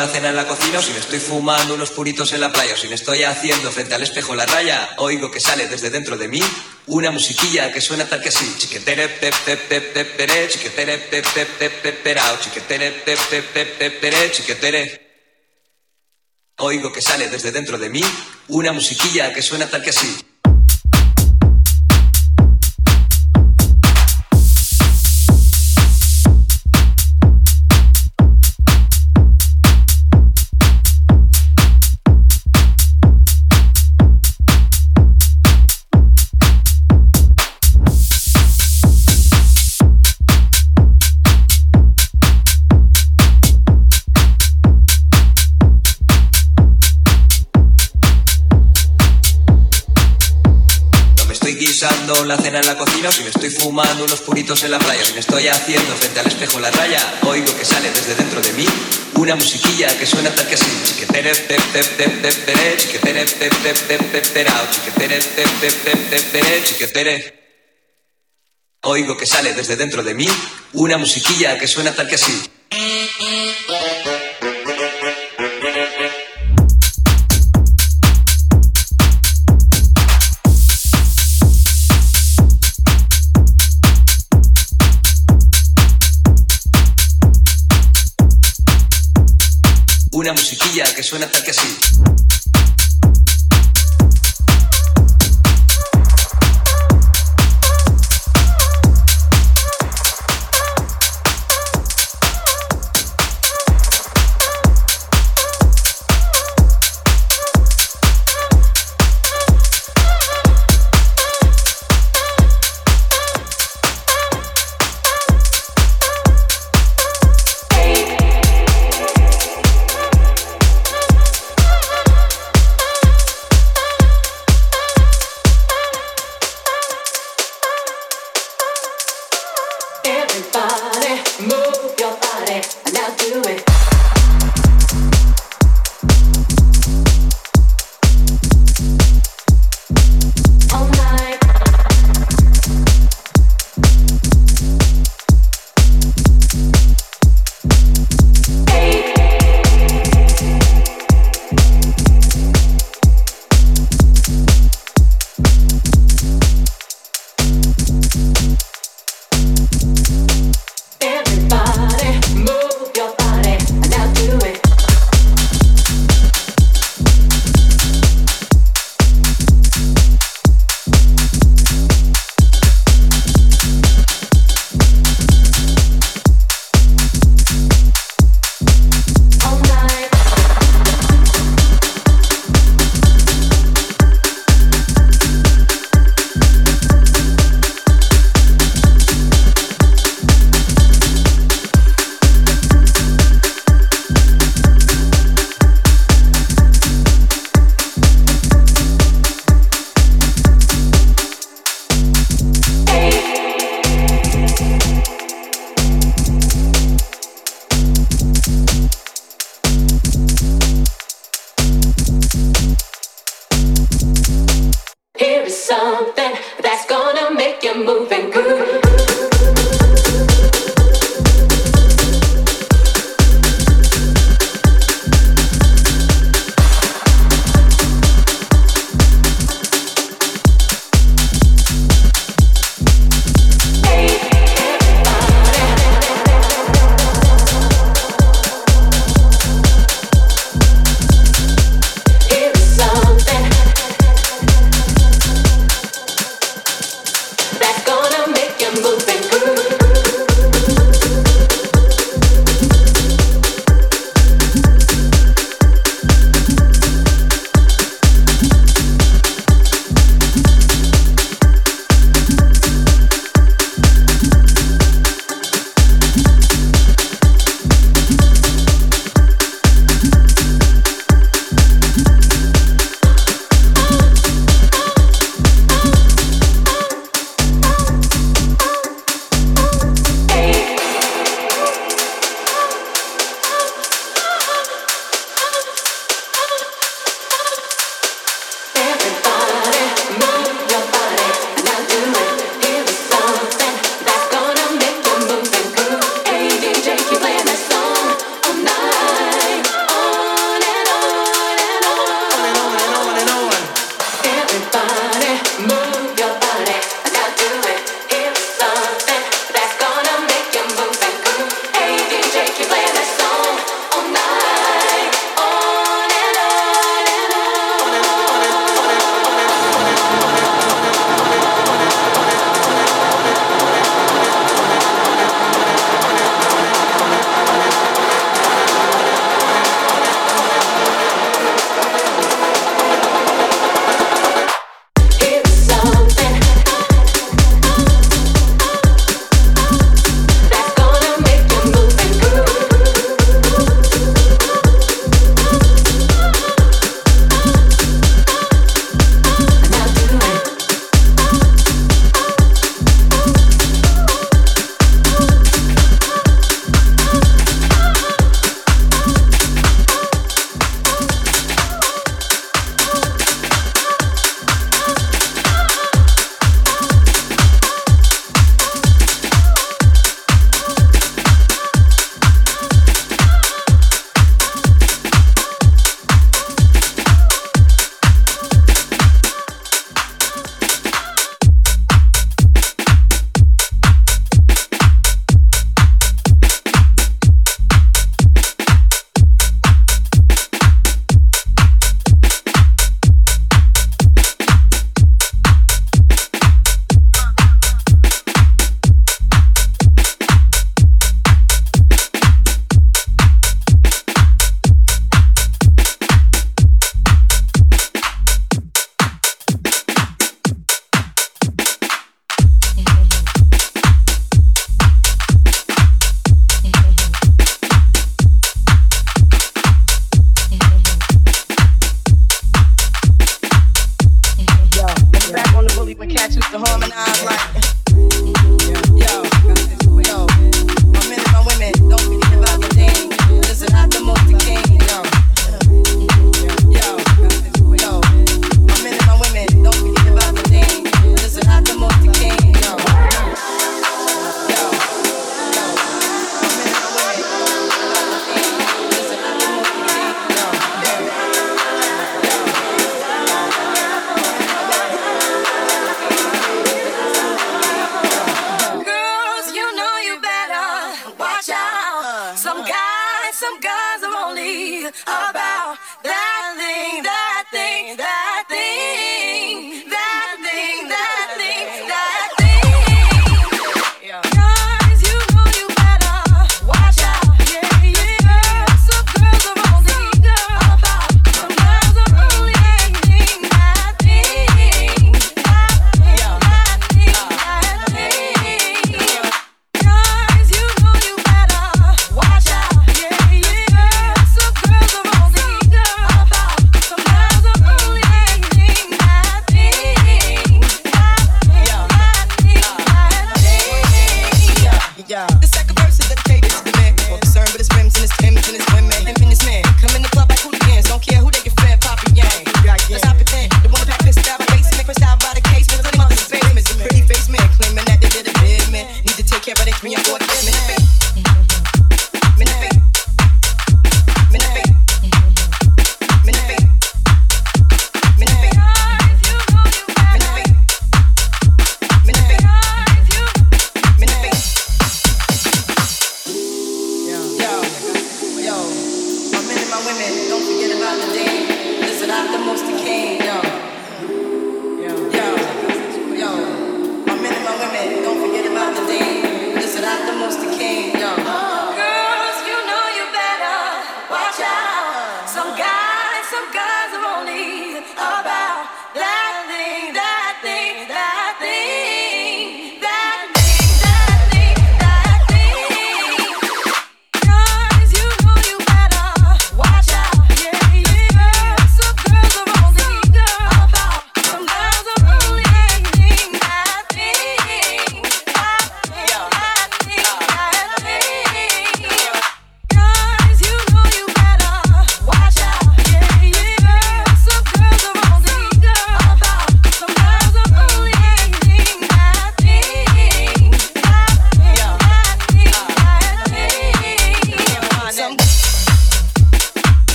la cena en la cocina o si me estoy fumando unos puritos en la playa o si me estoy haciendo frente al espejo la raya, oigo que sale desde dentro de mí una musiquilla que suena tal que así. Chiquetere pe pe pe pe pere, chiquetere pe pe pe pe perao, chiquetere pe pe pe pe pere, chiquetere. Oigo que sale desde dentro de mí una musiquilla que suena tal que así. La cena en la cocina si me estoy fumando unos puritos en la playa, si me estoy haciendo frente al espejo la raya, oigo que sale desde dentro de mí una musiquilla que suena tal que así. Chiquetere pe pe pe pe pere, chiquetere pe pe pe perao, chiquetere pe pe pe pe pere, chiquetere. Oigo que sale desde dentro de mí una musiquilla que suena tal que así. Musiquilla que suena tal que así. some guys are only about that.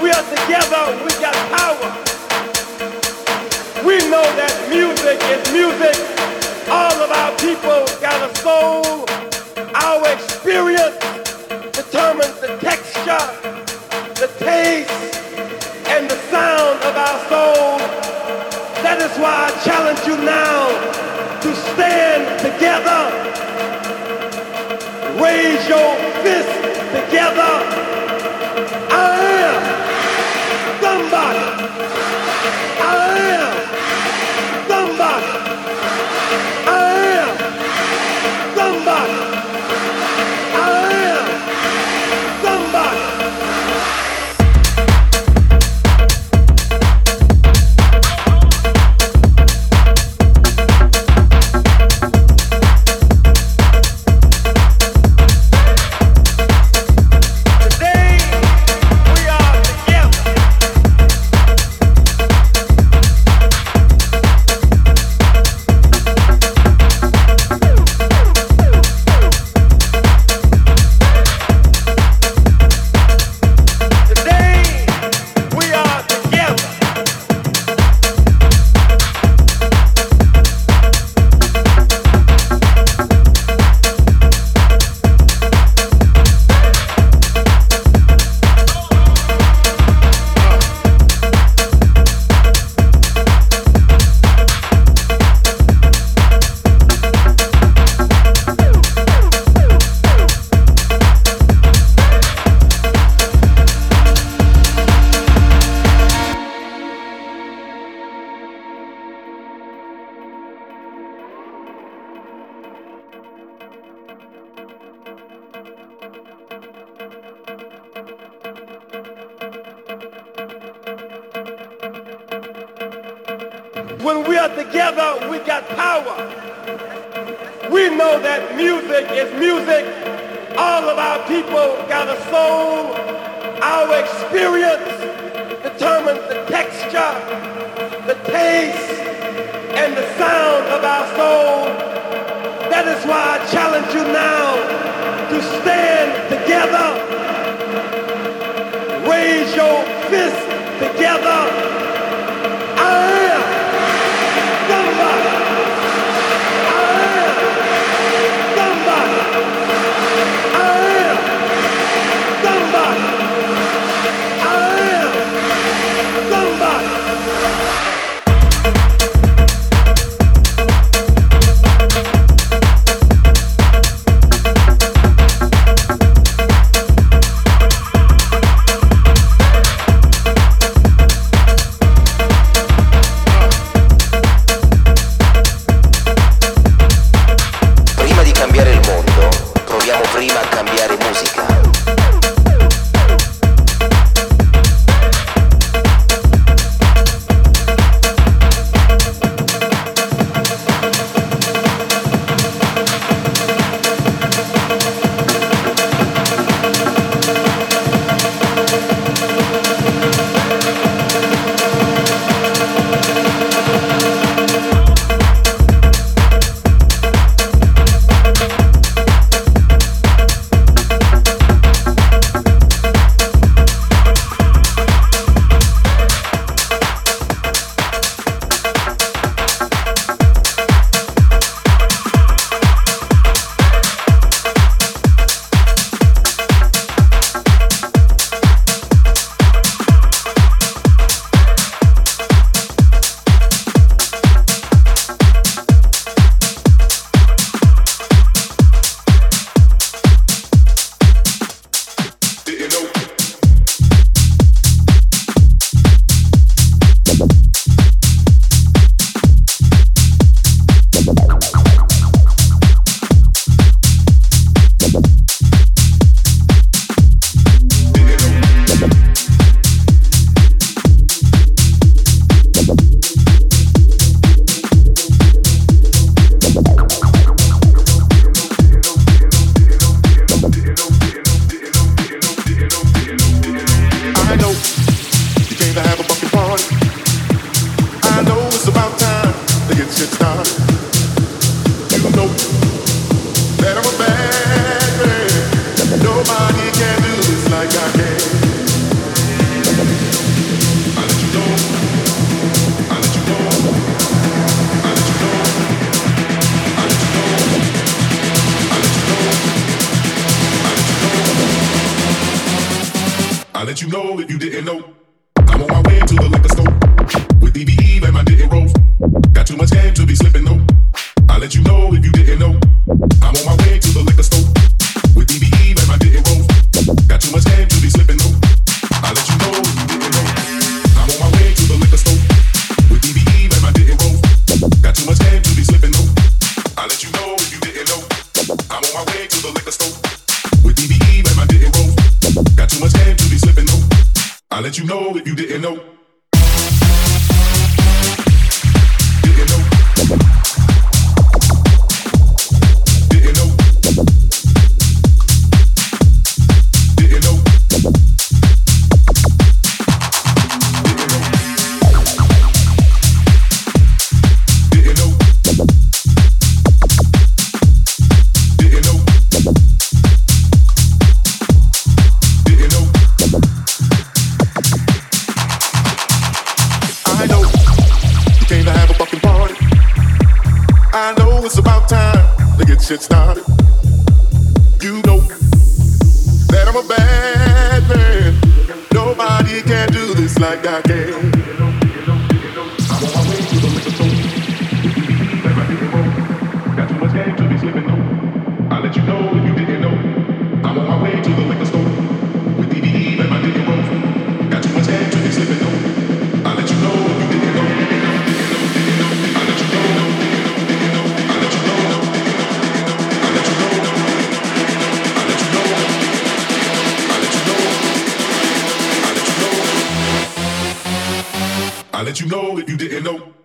We are together, we got power. We know that music is music. All of our people got a soul. Our experience determines the texture, the taste, and the sound of our soul. That is why I challenge you now to stand together. Raise your fists together. We got power. We know that music is music. All of our people got a soul. Our experience determines the texture, the taste, and the sound of our soul. That is why I challenge you now to stand together, raise your you know if you didn't know. I'm didn't know.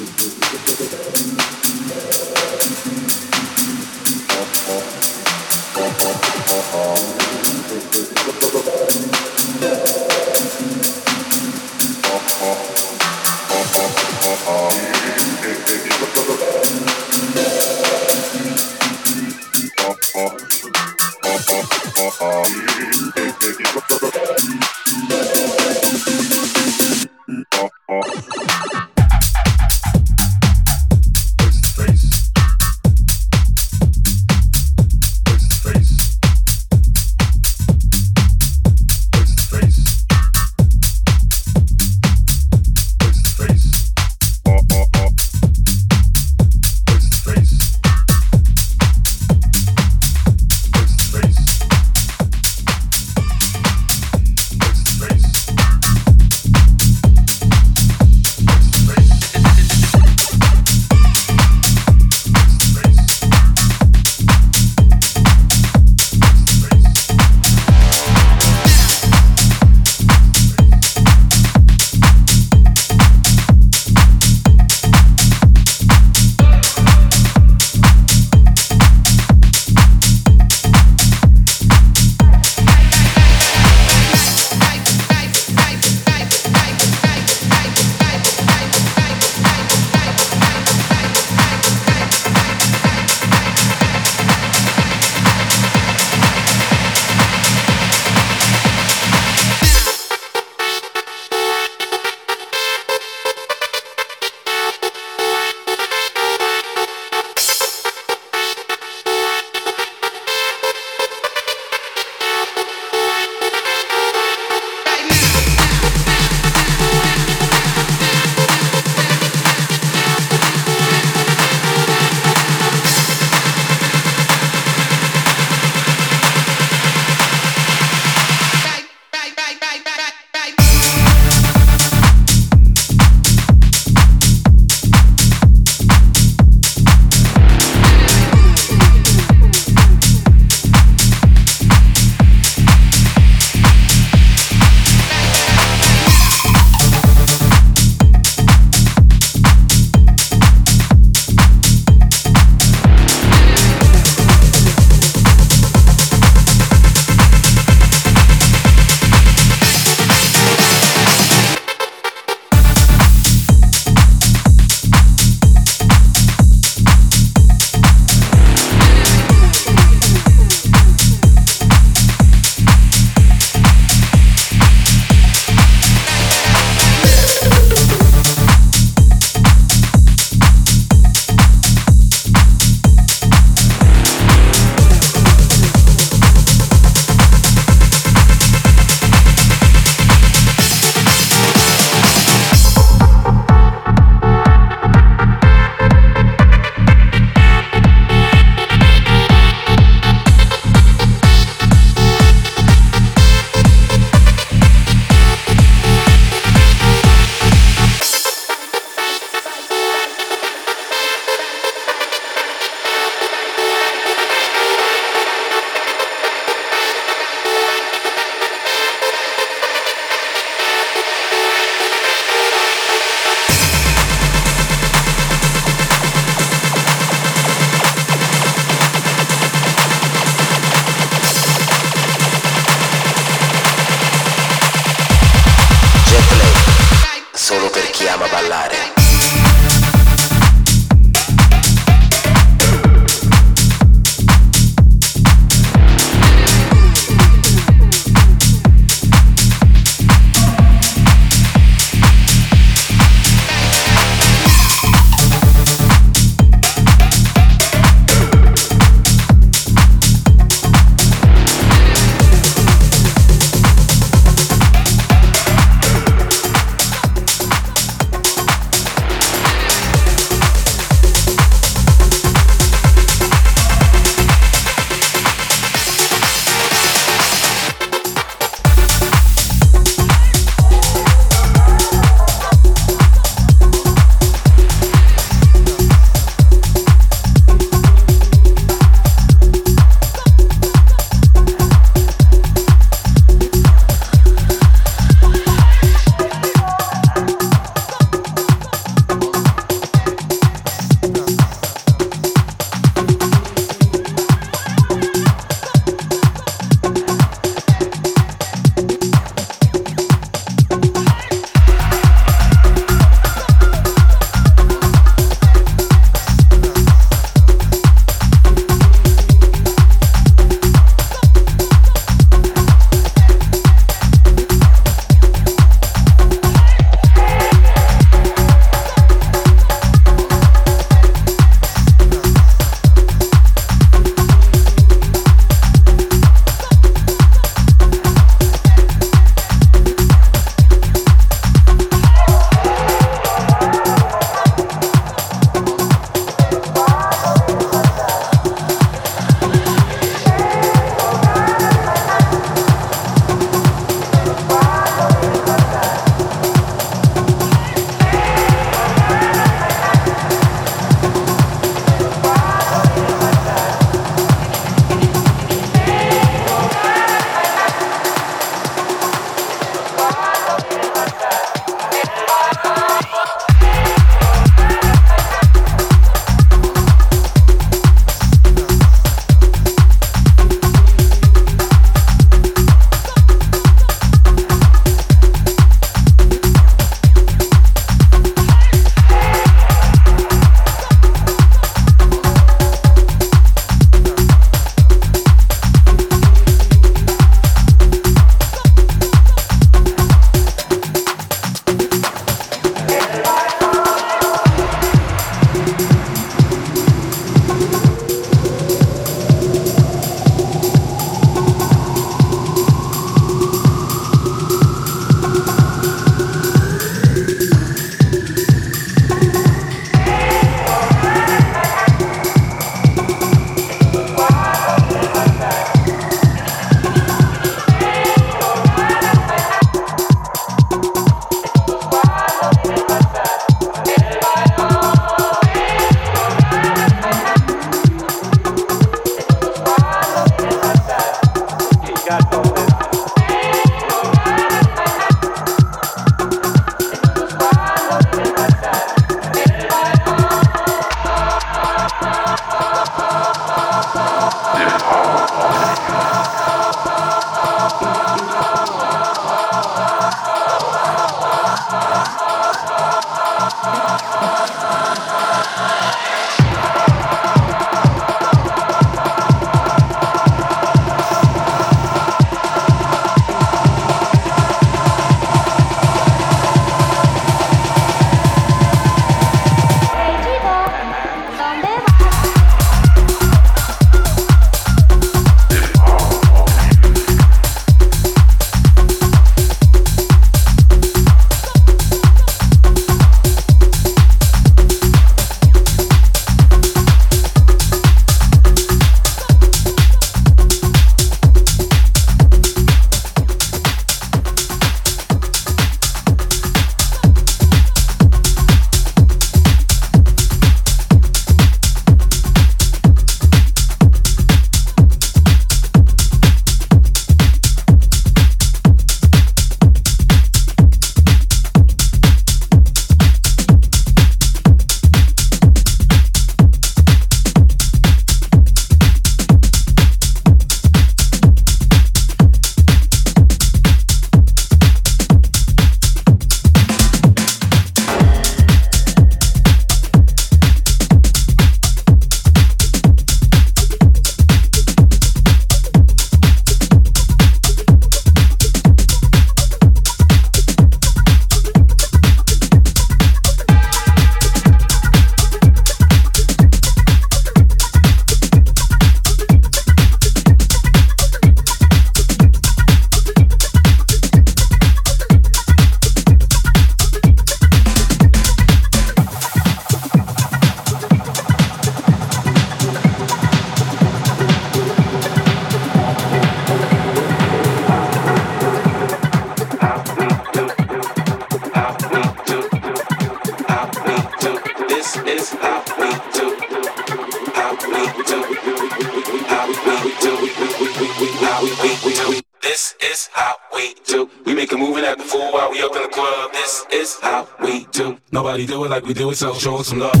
We do it so show us some love.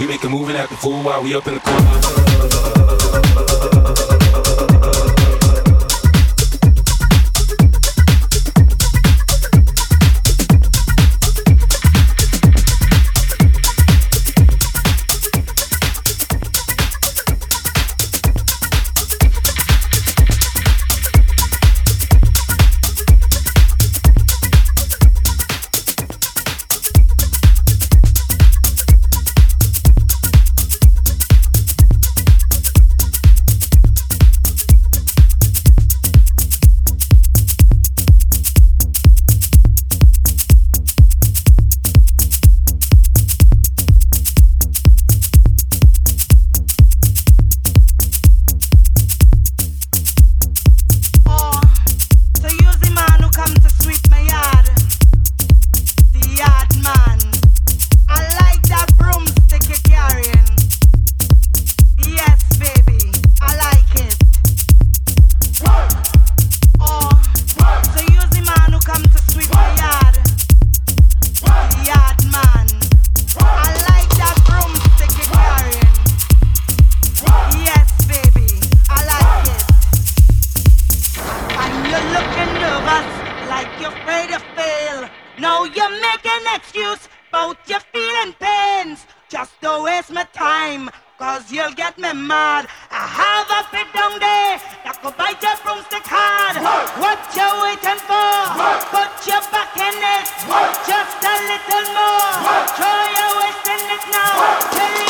We make a move and act the fool while we up in the club. Just a little more. Try your waist in it now. Tell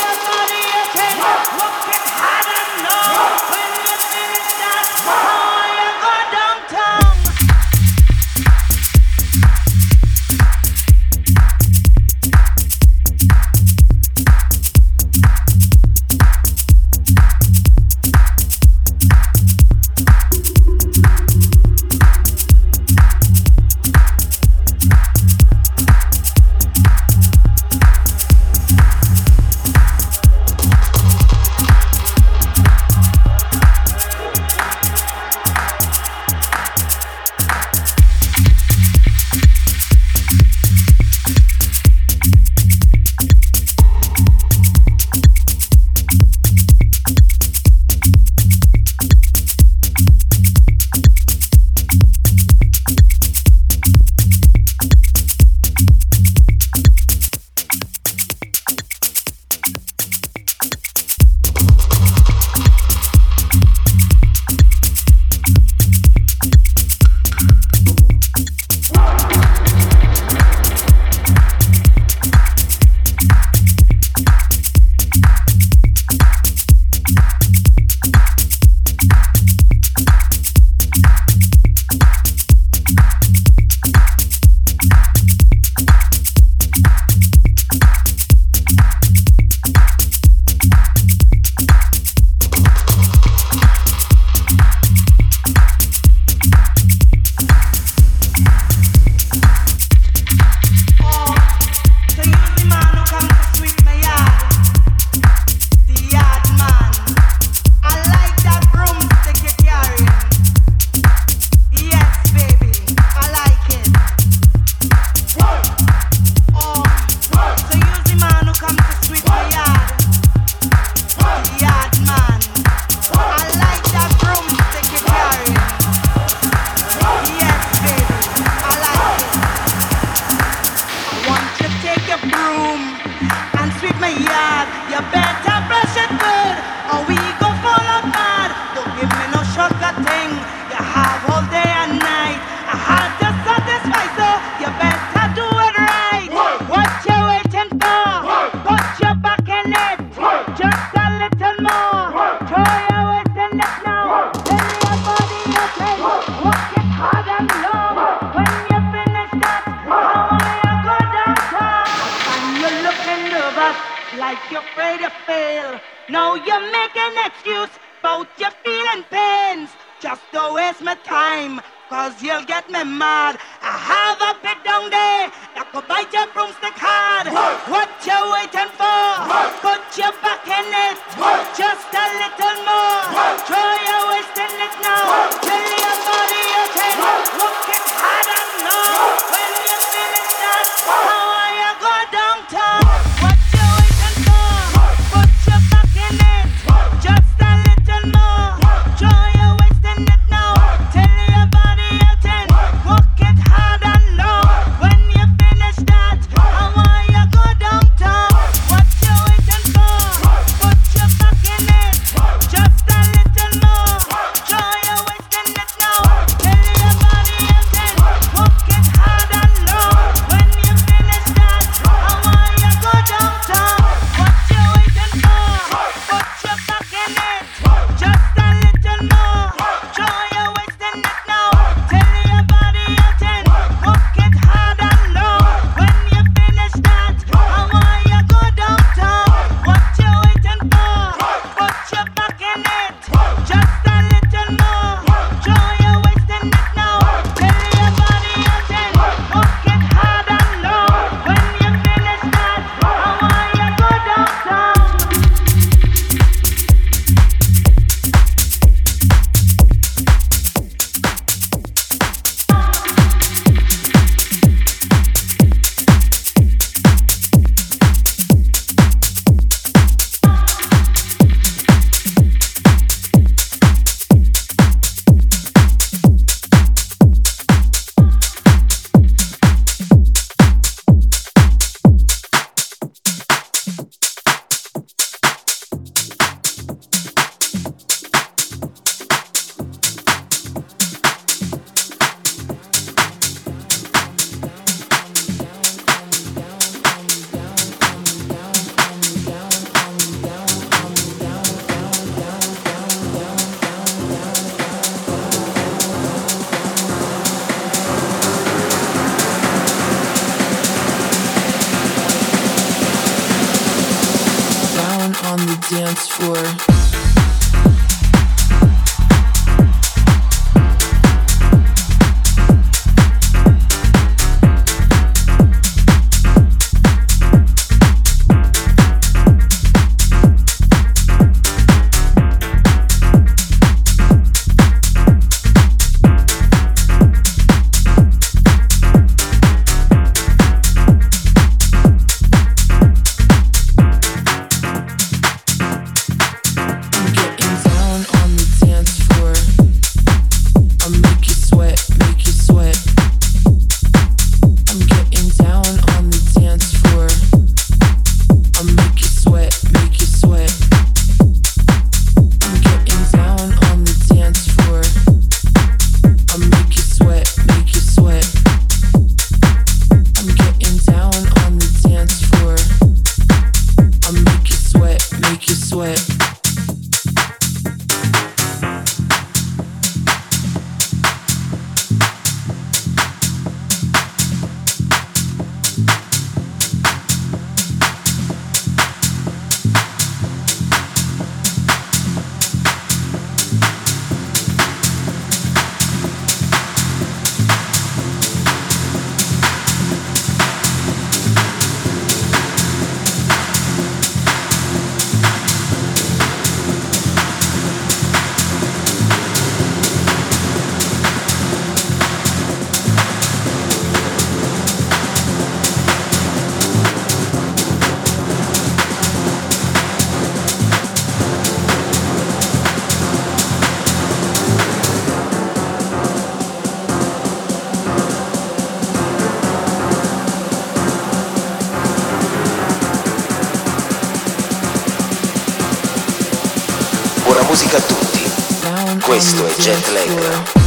gently. Sure.